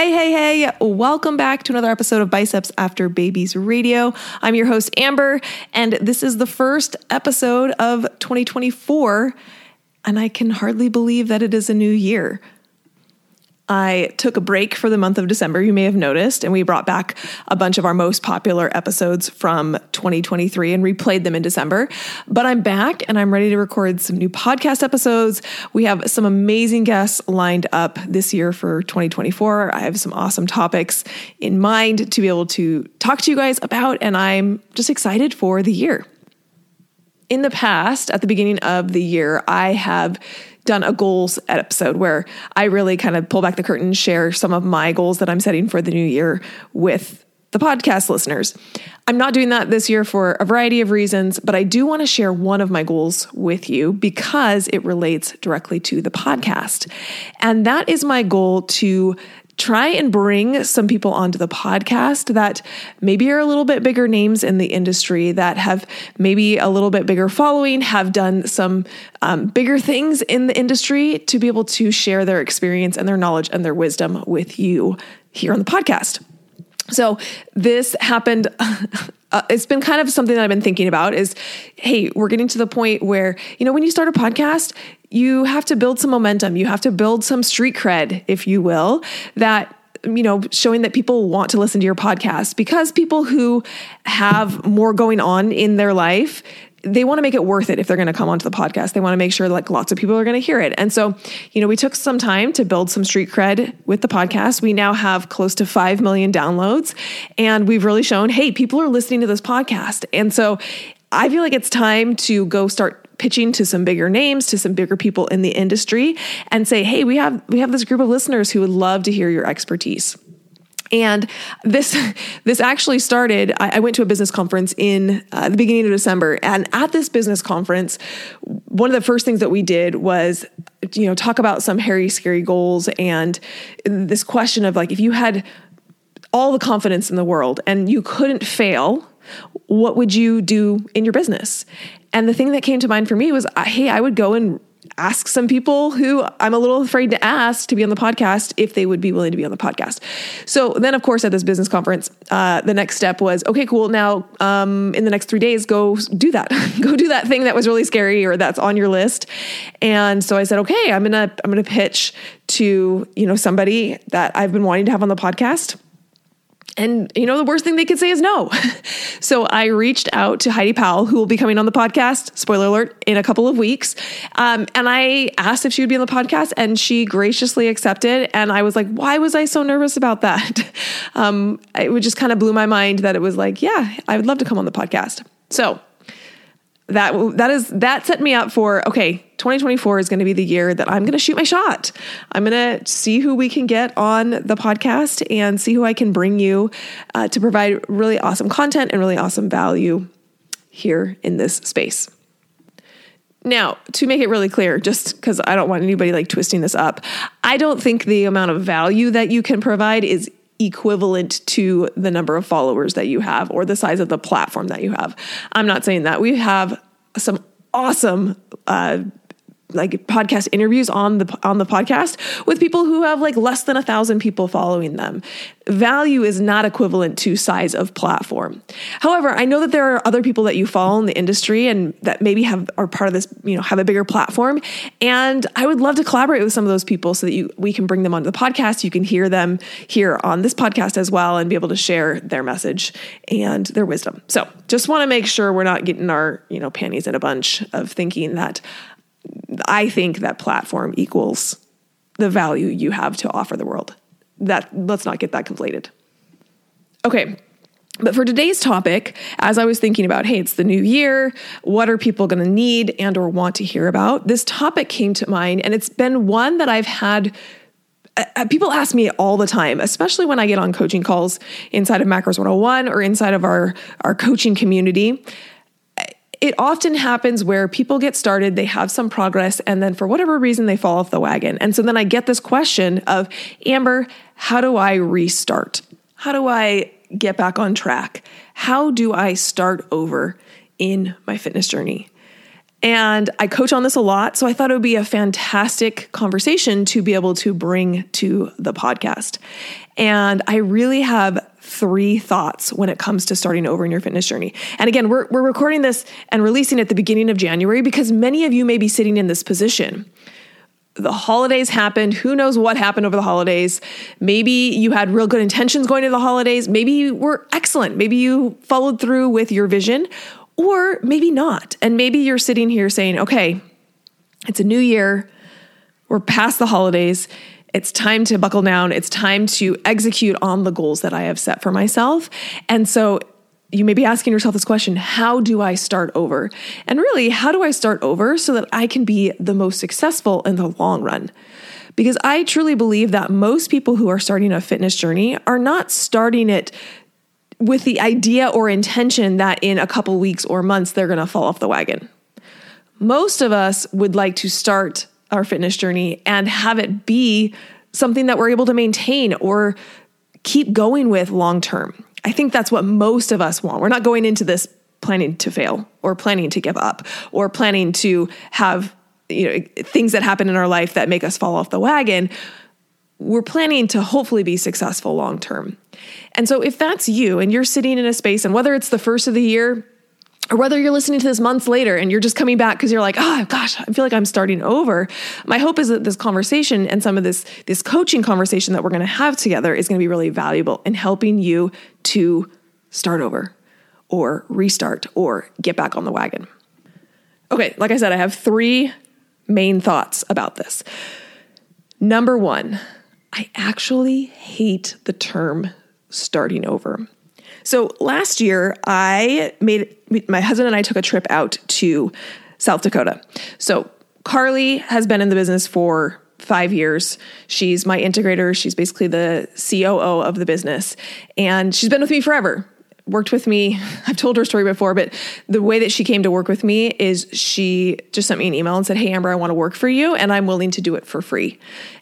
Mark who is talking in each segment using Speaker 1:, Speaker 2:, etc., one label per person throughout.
Speaker 1: Hey, hey, hey, welcome back to another episode of Biceps After Babies Radio. I'm your host, Amber, and this is the first episode of 2024, and I can hardly believe that it is a new year. I took a break for the month of December, you may have noticed, and we brought back a bunch of our most popular episodes from 2023 and replayed them in December. But I'm back and I'm ready to record some new podcast episodes. We have some amazing guests lined up this year for 2024. I have some awesome topics in mind to be able to talk to you guys about, and I'm just excited for the year. In the past, at the beginning of the year, I have done a goals episode where I really kind of pull back the curtain, share some of my goals that I'm setting for the new year with the podcast listeners. I'm not doing that this year for a variety of reasons, but I do want to share one of my goals with you because it relates directly to the podcast. And that is my goal to try and bring some people onto the podcast that maybe are a little bit bigger names in the industry that have maybe a little bit bigger following, have done some um, bigger things in the industry to be able to share their experience and their knowledge and their wisdom with you here on the podcast. So this happened. Uh, it's been kind of something that I've been thinking about is hey, we're getting to the point where, you know, when you start a podcast, you have to build some momentum. You have to build some street cred, if you will, that you know, showing that people want to listen to your podcast because people who have more going on in their life, they want to make it worth it if they're going to come onto the podcast. They want to make sure like lots of people are going to hear it. And so, you know, we took some time to build some street cred with the podcast. We now have close to 5 million downloads and we've really shown, hey, people are listening to this podcast. And so I feel like it's time to go start pitching to some bigger names, to some bigger people in the industry and say, "Hey, we have we have this group of listeners who would love to hear your expertise." And this this actually started. I, I went to a business conference in uh, the beginning of December, and at this business conference, one of the first things that we did was, you know, talk about some hairy, scary goals and this question of like, if you had all the confidence in the world and you couldn't fail, what would you do in your business? And the thing that came to mind for me was, hey, I would go and ask some people who I'm a little afraid to ask to be on the podcast if they would be willing to be on the podcast. So then, of course, at this business conference, uh, the next step was okay, cool. Now, um, in the next three days, go do that. go do that thing that was really scary or that's on your list. And so I said, okay, I'm gonna I'm gonna pitch to you know somebody that I've been wanting to have on the podcast and, you know, the worst thing they could say is no. so I reached out to Heidi Powell, who will be coming on the podcast, spoiler alert, in a couple of weeks. Um, and I asked if she would be on the podcast, and she graciously accepted. And I was like, why was I so nervous about that? Um, it just kind of blew my mind that it was like, yeah, I would love to come on the podcast. So that that is that set me up for okay 2024 is going to be the year that i'm going to shoot my shot. I'm going to see who we can get on the podcast and see who i can bring you uh, to provide really awesome content and really awesome value here in this space. Now, to make it really clear, just because I don't want anybody like twisting this up, I don't think the amount of value that you can provide is equivalent to the number of followers that you have or the size of the platform that you have. I'm not saying that. We have some awesome uh, like podcast interviews on the on the podcast with people who have like less than a thousand people following them value is not equivalent to size of platform. However, I know that there are other people that you follow in the industry and that maybe have are part of this, you know, have a bigger platform. And I would love to collaborate with some of those people so that you we can bring them onto the podcast. You can hear them here on this podcast as well and be able to share their message and their wisdom. So just want to make sure we're not getting our, you know, panties in a bunch of thinking that I think that platform equals the value you have to offer the world. That let's not get that conflated. Okay, but for today's topic, as I was thinking about, hey, it's the new year, what are people going to need and or want to hear about? This topic came to mind and it's been one that I've had uh, uh people ask me all the time, especially when I get on coaching calls inside of Macros 101 or inside of our our coaching community. It often happens where people get started, they have some progress, and then for whatever reason, they fall off the wagon. And so then I get this question of, Amber, how do I restart? How do I get back on track? How do I start over in my fitness journey? And I coach on this a lot. So I thought it would be a fantastic conversation to be able to bring to the podcast. And I really have three thoughts when it comes to starting over in your fitness journey. And again, we're, we're recording this and releasing at the beginning of January because many of you may be sitting in this position the holidays happened. Who knows what happened over the holidays? Maybe you had real good intentions going to the holidays. Maybe you were excellent. Maybe you followed through with your vision, or maybe not. And maybe you're sitting here saying, okay, it's a new year. We're past the holidays. It's time to buckle down. It's time to execute on the goals that I have set for myself. And so you may be asking yourself this question How do I start over? And really, how do I start over so that I can be the most successful in the long run? Because I truly believe that most people who are starting a fitness journey are not starting it with the idea or intention that in a couple weeks or months they're going to fall off the wagon. Most of us would like to start our fitness journey and have it be something that we're able to maintain or keep going with long term. I think that's what most of us want. We're not going into this planning to fail or planning to give up or planning to have you know things that happen in our life that make us fall off the wagon. We're planning to hopefully be successful long term. And so if that's you and you're sitting in a space and whether it's the first of the year or whether you're listening to this months later and you're just coming back because you're like, oh gosh, I feel like I'm starting over. My hope is that this conversation and some of this this coaching conversation that we're going to have together is going to be really valuable in helping you to start over or restart or get back on the wagon. Okay, like I said, I have three main thoughts about this. Number one, I actually hate the term starting over. So last year, I made my husband and I took a trip out to South Dakota. So Carly has been in the business for five years. She's my integrator. She's basically the COO of the business. And she's been with me forever. Worked with me. I've told her story before, but the way that she came to work with me is she just sent me an email and said, Hey, Amber, I want to work for you and I'm willing to do it for free.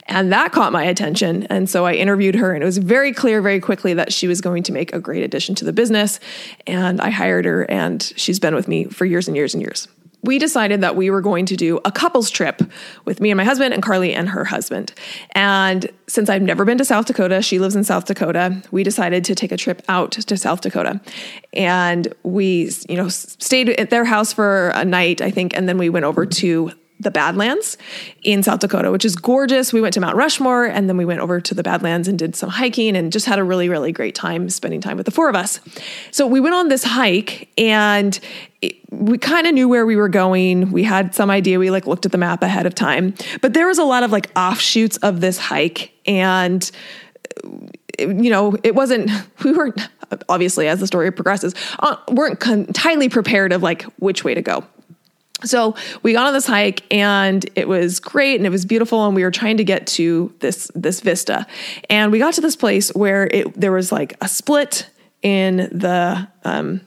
Speaker 1: And that caught my attention. And so I interviewed her, and it was very clear very quickly that she was going to make a great addition to the business. And I hired her, and she's been with me for years and years and years. We decided that we were going to do a couples trip with me and my husband and Carly and her husband. And since I've never been to South Dakota, she lives in South Dakota, we decided to take a trip out to South Dakota. And we, you know, stayed at their house for a night, I think, and then we went over to the Badlands in South Dakota, which is gorgeous. We went to Mount Rushmore and then we went over to the Badlands and did some hiking and just had a really, really great time spending time with the four of us. So we went on this hike and it, we kind of knew where we were going. We had some idea. We like looked at the map ahead of time, but there was a lot of like offshoots of this hike and you know, it wasn't, we weren't, obviously, as the story progresses, uh, weren't entirely prepared of like which way to go. So we got on this hike and it was great and it was beautiful and we were trying to get to this this vista. And we got to this place where it there was like a split in the um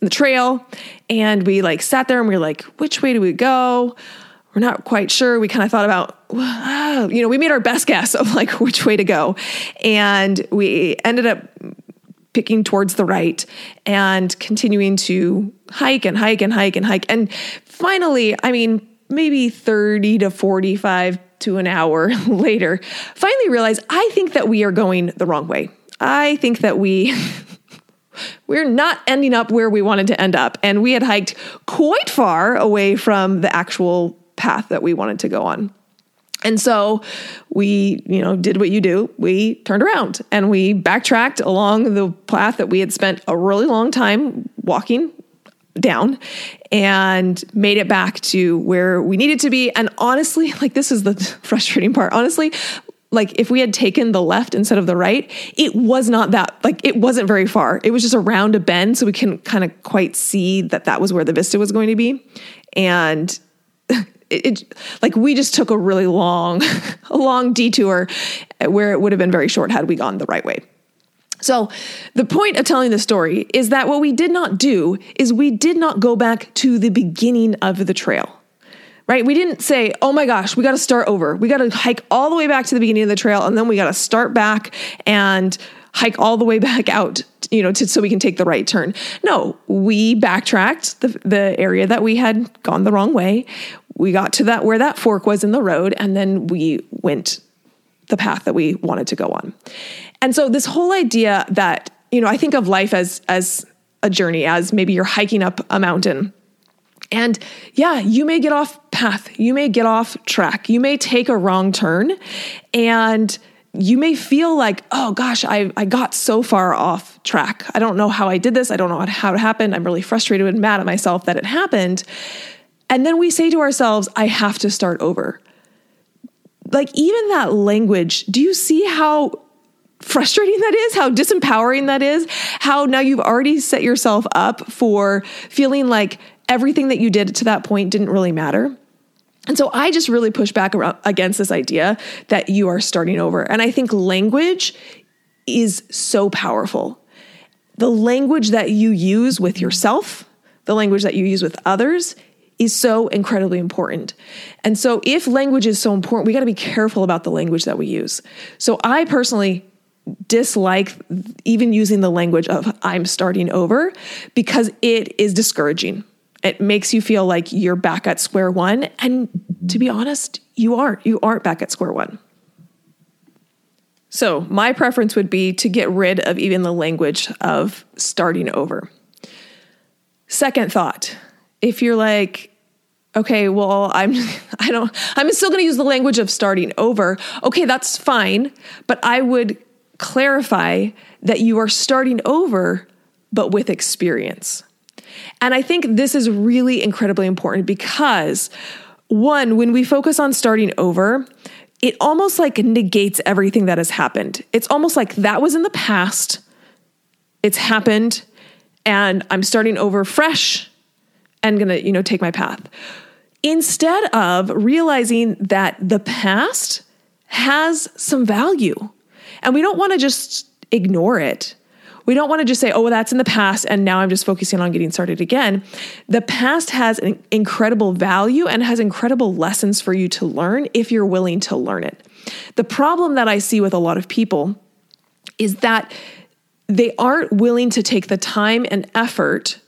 Speaker 1: the trail and we like sat there and we were like which way do we go? We're not quite sure. We kind of thought about you know, we made our best guess of like which way to go. And we ended up picking towards the right and continuing to hike and hike and hike and hike. And finally, I mean, maybe 30 to 45 to an hour later, finally realized I think that we are going the wrong way. I think that we we're not ending up where we wanted to end up and we had hiked quite far away from the actual path that we wanted to go on. And so we, you know, did what you do. We turned around and we backtracked along the path that we had spent a really long time walking down and made it back to where we needed to be. And honestly, like this is the frustrating part. Honestly, like if we had taken the left instead of the right, it was not that like it wasn't very far. It was just around a bend, so we can kind of quite see that that was where the vista was going to be, and. It, it like we just took a really long a long detour where it would have been very short had we gone the right way so, the point of telling the story is that what we did not do is we did not go back to the beginning of the trail. Right? We didn't say, "Oh my gosh, we got to start over. We got to hike all the way back to the beginning of the trail and then we got to start back and hike all the way back out, you know, to, so we can take the right turn." No, we backtracked the the area that we had gone the wrong way. We got to that where that fork was in the road and then we went the path that we wanted to go on. And so this whole idea that, you know, I think of life as as a journey as maybe you're hiking up a mountain. And yeah, you may get off path, you may get off track, you may take a wrong turn, and you may feel like, oh gosh, I, I got so far off track. I don't know how I did this. I don't know how it happened. I'm really frustrated and mad at myself that it happened. And then we say to ourselves, I have to start over. Like, even that language, do you see how frustrating that is, how disempowering that is, how now you've already set yourself up for feeling like everything that you did to that point didn't really matter. And so I just really push back against this idea that you are starting over. And I think language is so powerful. The language that you use with yourself, the language that you use with others is so incredibly important. And so if language is so important, we got to be careful about the language that we use. So I personally dislike even using the language of I'm starting over because it is discouraging. It makes you feel like you're back at square one. And to be honest, you aren't. You aren't back at square one. So, my preference would be to get rid of even the language of starting over. Second thought if you're like, okay, well, I'm I don't I'm still going to use the language of starting over. Okay, that's fine, but I would clarify that you are starting over, but with experience. And I think this is really incredibly important because, one, when we focus on starting over, it almost like negates everything that has happened. It's almost like that was in the past, it's happened, and I'm starting over fresh and gonna, you know, take my path. Instead of realizing that the past has some value and we don't want to just ignore it. We don't want to just say, oh, well, that's in the past, and now I'm just focusing on getting started again. The past has an incredible value and has incredible lessons for you to learn if you're willing to learn it. The problem that I see with a lot of people is that they aren't willing to take the time and effort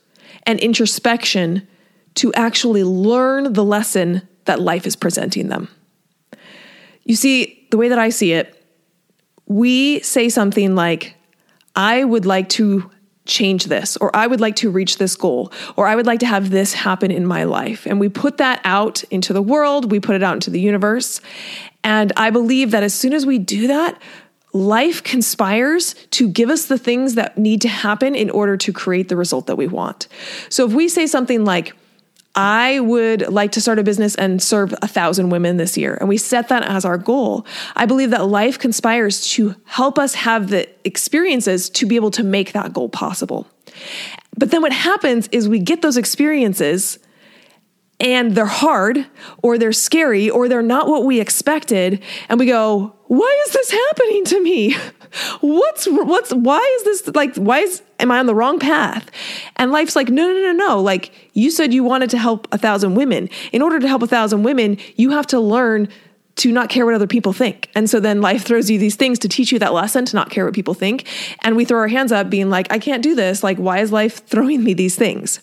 Speaker 1: and introspection to actually learn the lesson that life is presenting them. You see, the way that I see it, we say something like, I would like to change this, or I would like to reach this goal, or I would like to have this happen in my life. And we put that out into the world, we put it out into the universe. And I believe that as soon as we do that, life conspires to give us the things that need to happen in order to create the result that we want. So if we say something like, I would like to start a business and serve a thousand women this year. And we set that as our goal. I believe that life conspires to help us have the experiences to be able to make that goal possible. But then what happens is we get those experiences and they're hard or they're scary or they're not what we expected. And we go, why is this happening to me? what's what's why is this like why is am I on the wrong path? And life's like, no, no, no, no. Like you said you wanted to help a thousand women. In order to help a thousand women, you have to learn to not care what other people think. And so then life throws you these things to teach you that lesson to not care what people think. And we throw our hands up being like, I can't do this. Like, why is life throwing me these things?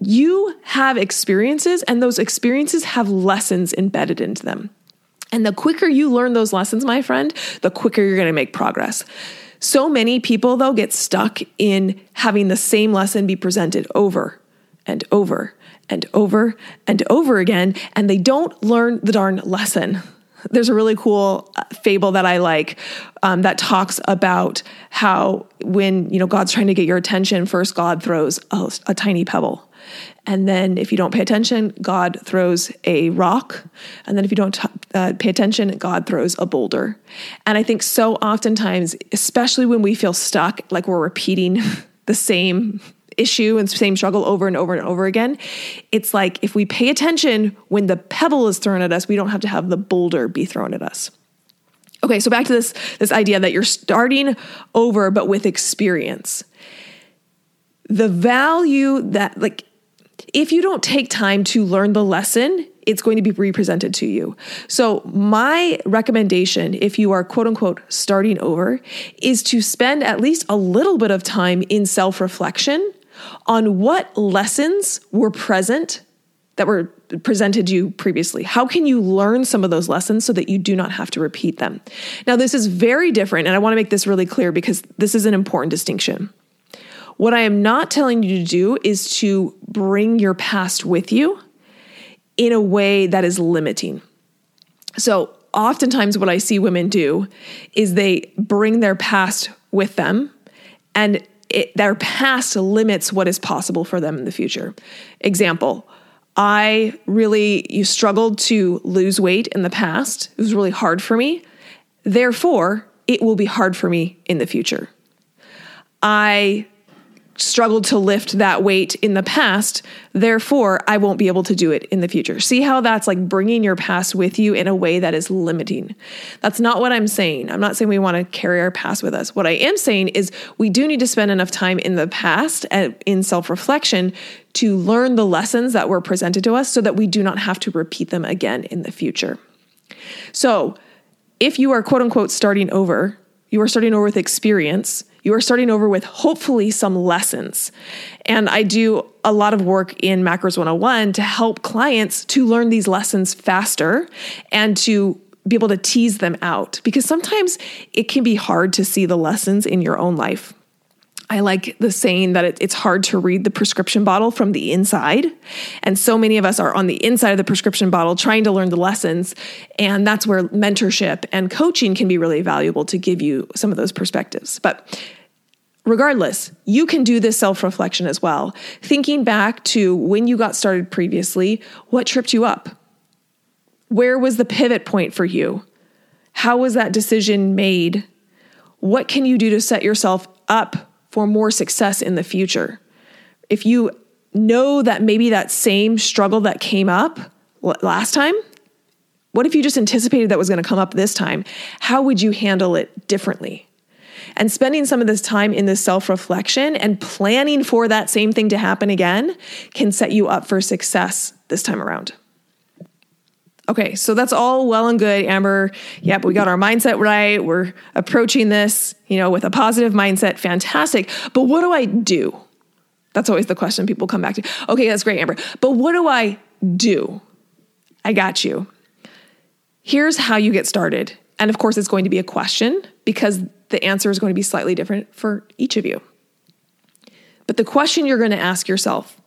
Speaker 1: You have experiences, and those experiences have lessons embedded into them. And the quicker you learn those lessons, my friend, the quicker you're going to make progress. So many people, though, get stuck in having the same lesson be presented over and over and over and over again, and they don't learn the darn lesson. There's a really cool uh, fable that I like um, that talks about how when you know God's trying to get your attention, first God throws a, a tiny pebble, and then if you don't pay attention, God throws a rock. And then if you don't uh, pay attention, God throws a boulder. And I think so oftentimes, especially when we feel stuck, like we're repeating the same issue and same struggle over and over and over again, it's like if we pay attention when the pebble is thrown at us, we don't have to have the boulder be thrown at us. Okay, so back to this this idea that you're starting over but with experience. The value that like if you don't take time to learn the lesson, it's going to be represented to you. So, my recommendation, if you are quote unquote starting over, is to spend at least a little bit of time in self reflection on what lessons were present that were presented to you previously. How can you learn some of those lessons so that you do not have to repeat them? Now, this is very different, and I want to make this really clear because this is an important distinction. What I am not telling you to do is to bring your past with you in a way that is limiting. So, oftentimes, what I see women do is they bring their past with them, and it, their past limits what is possible for them in the future. Example, I really you struggled to lose weight in the past. It was really hard for me. Therefore, it will be hard for me in the future. I struggled to lift that weight in the past. Therefore, I won't be able to do it in the future. See how that's like bringing your past with you in a way that is limiting. That's not what I'm saying. I'm not saying we want to carry our past with us. What I am saying is we do need to spend enough time in the past and in self reflection to learn the lessons that were presented to us so that we do not have to repeat them again in the future. So, if you are quote unquote starting over, you are starting over with experience you are starting over with hopefully some lessons. And I do a lot of work in Macros 101 to help clients to learn these lessons faster and to be able to tease them out because sometimes it can be hard to see the lessons in your own life. I like the saying that it, it's hard to read the prescription bottle from the inside. And so many of us are on the inside of the prescription bottle trying to learn the lessons. And that's where mentorship and coaching can be really valuable to give you some of those perspectives. But Regardless, you can do this self reflection as well. Thinking back to when you got started previously, what tripped you up? Where was the pivot point for you? How was that decision made? What can you do to set yourself up for more success in the future? If you know that maybe that same struggle that came up last time, what if you just anticipated that was going to come up this time? How would you handle it differently? And spending some of this time in this self reflection and planning for that same thing to happen again can set you up for success this time around. Okay, so that's all well and good, Amber. Yep, we got our mindset right. We're approaching this, you know, with a positive mindset. Fantastic. But what do I do? That's always the question people come back to. Okay, that's great, Amber. But what do I do? I got you. Here's how you get started. And of course, it's going to be a question because the answer is going to be slightly different for each of you. But the question you're going to ask yourself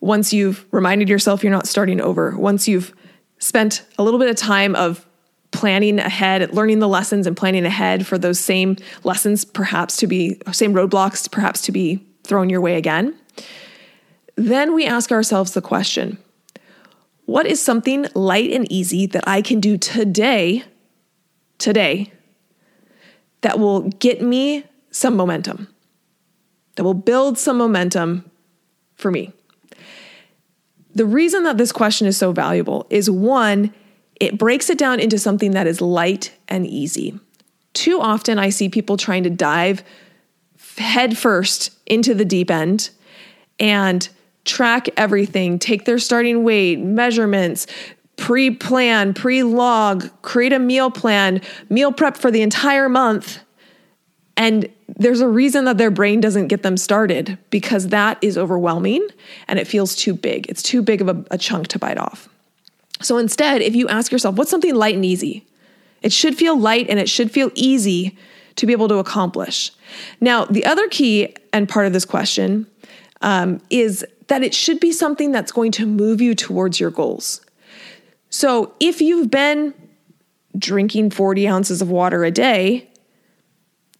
Speaker 1: once you've reminded yourself you're not starting over, once you've spent a little bit of time of planning ahead, learning the lessons and planning ahead for those same lessons, perhaps to be, same roadblocks, perhaps to be thrown your way again, then we ask ourselves the question what is something light and easy that I can do today, today, that will get me some momentum, that will build some momentum for me. The reason that this question is so valuable is one, it breaks it down into something that is light and easy. Too often, I see people trying to dive headfirst into the deep end and track everything, take their starting weight, measurements, pre plan, pre log, create a meal plan, meal prep for the entire month. And there's a reason that their brain doesn't get them started because that is overwhelming and it feels too big. It's too big of a, a chunk to bite off. So instead, if you ask yourself, what's something light and easy? It should feel light and it should feel easy to be able to accomplish. Now, the other key and part of this question um, is that it should be something that's going to move you towards your goals. So if you've been drinking 40 ounces of water a day,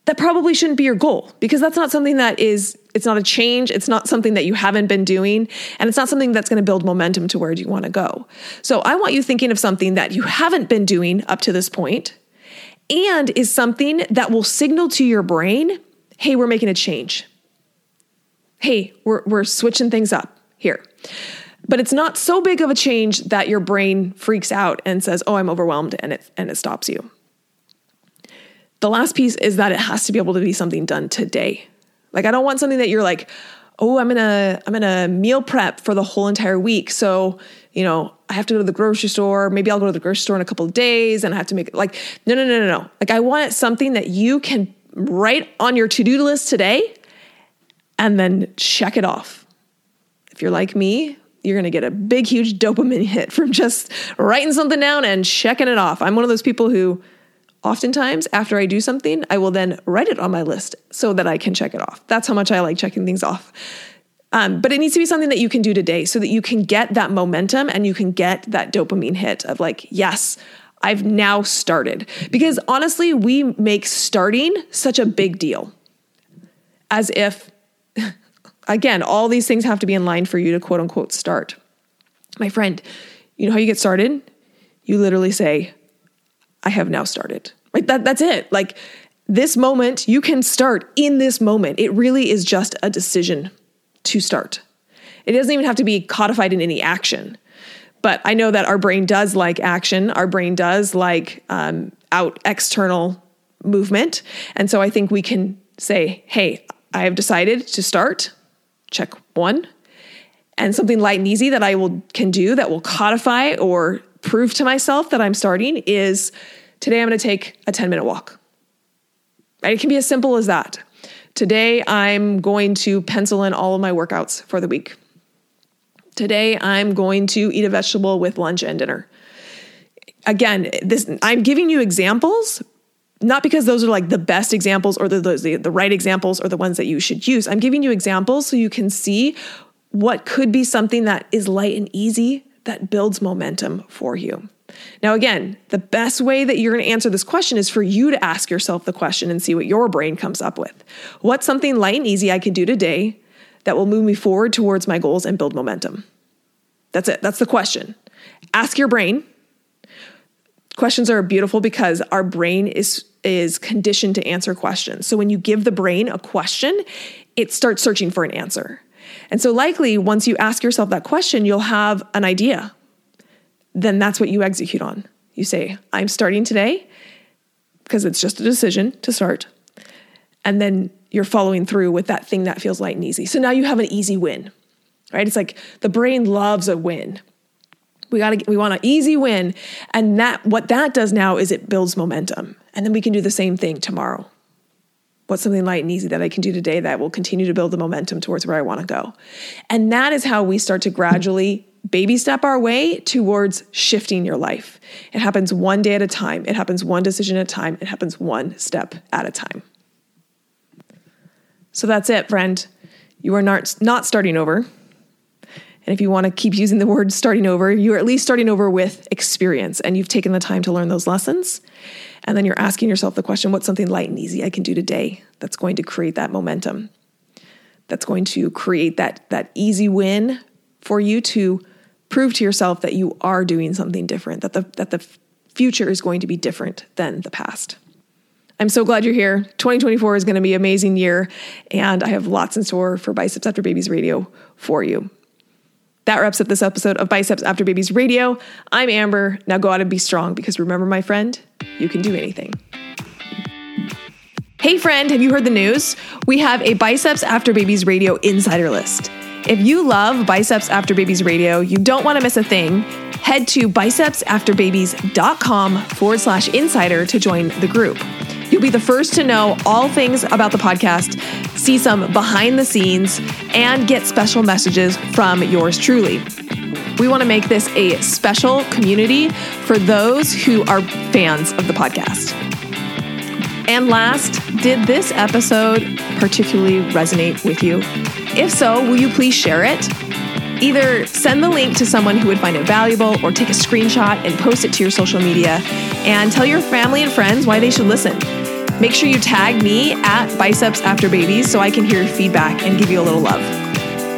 Speaker 1: that probably shouldn't be your goal because that's not something that is it's not a change it's not something that you haven't been doing and it's not something that's going to build momentum to where you want to go. So i want you thinking of something that you haven't been doing up to this point and is something that will signal to your brain hey we're making a change. Hey we're, we're switching things up here but it's not so big of a change that your brain freaks out and says oh i'm overwhelmed and it and it stops you the last piece is that it has to be able to be something done today. Like I don't want something that you're like, "Oh, I'm going to I'm going to meal prep for the whole entire week." So, you know, I have to go to the grocery store. Maybe I'll go to the grocery store in a couple of days and I have to make it like no, no, no, no, no. Like I want something that you can write on your to-do list today and then check it off. If you're like me, you're going to get a big huge dopamine hit from just writing something down and checking it off. I'm one of those people who Oftentimes, after I do something, I will then write it on my list so that I can check it off. That's how much I like checking things off. Um, but it needs to be something that you can do today so that you can get that momentum and you can get that dopamine hit of like, yes, I've now started. Because honestly, we make starting such a big deal as if, again, all these things have to be in line for you to quote unquote start. My friend, you know how you get started? You literally say, I have now started. Right? That, that's it. Like this moment, you can start in this moment. It really is just a decision to start. It doesn't even have to be codified in any action. But I know that our brain does like action. Our brain does like um, out external movement. And so I think we can say, hey, I have decided to start. Check one. And something light and easy that I will can do that will codify or prove to myself that I'm starting is today I'm going to take a 10 minute walk. It can be as simple as that. Today I'm going to pencil in all of my workouts for the week. Today I'm going to eat a vegetable with lunch and dinner. Again, this I'm giving you examples not because those are like the best examples or the, the, the right examples or the ones that you should use. I'm giving you examples so you can see what could be something that is light and easy that builds momentum for you. Now, again, the best way that you're going to answer this question is for you to ask yourself the question and see what your brain comes up with. What's something light and easy I could do today that will move me forward towards my goals and build momentum? That's it. That's the question. Ask your brain. Questions are beautiful because our brain is is conditioned to answer questions. So when you give the brain a question, it starts searching for an answer. And so, likely, once you ask yourself that question, you'll have an idea. Then that's what you execute on. You say, I'm starting today because it's just a decision to start. And then you're following through with that thing that feels light and easy. So now you have an easy win, right? It's like the brain loves a win. We got to we want an easy win and that what that does now is it builds momentum. And then we can do the same thing tomorrow. What's something light and easy that I can do today that will continue to build the momentum towards where I want to go? And that is how we start to gradually baby step our way towards shifting your life. It happens one day at a time, it happens one decision at a time, it happens one step at a time. So that's it, friend. You are not, not starting over. And if you want to keep using the word starting over, you're at least starting over with experience and you've taken the time to learn those lessons. And then you're asking yourself the question what's something light and easy I can do today that's going to create that momentum? That's going to create that, that easy win for you to prove to yourself that you are doing something different, that the, that the future is going to be different than the past. I'm so glad you're here. 2024 is going to be an amazing year, and I have lots in store for Biceps After Babies Radio for you. That wraps up this episode of Biceps After Babies Radio. I'm Amber. Now go out and be strong because remember, my friend, you can do anything. Hey, friend, have you heard the news? We have a Biceps After Babies Radio insider list. If you love Biceps After Babies Radio, you don't want to miss a thing, head to bicepsafterbabies.com forward slash insider to join the group. You'll be the first to know all things about the podcast, see some behind the scenes, and get special messages from yours truly. We want to make this a special community for those who are fans of the podcast. And last, did this episode particularly resonate with you? If so, will you please share it? Either send the link to someone who would find it valuable or take a screenshot and post it to your social media and tell your family and friends why they should listen. Make sure you tag me at Biceps After Babies so I can hear your feedback and give you a little love.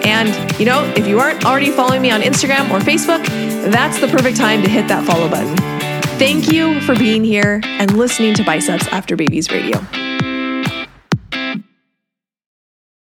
Speaker 1: And, you know, if you aren't already following me on Instagram or Facebook, that's the perfect time to hit that follow button. Thank you for being here and listening to Biceps After Babies Radio.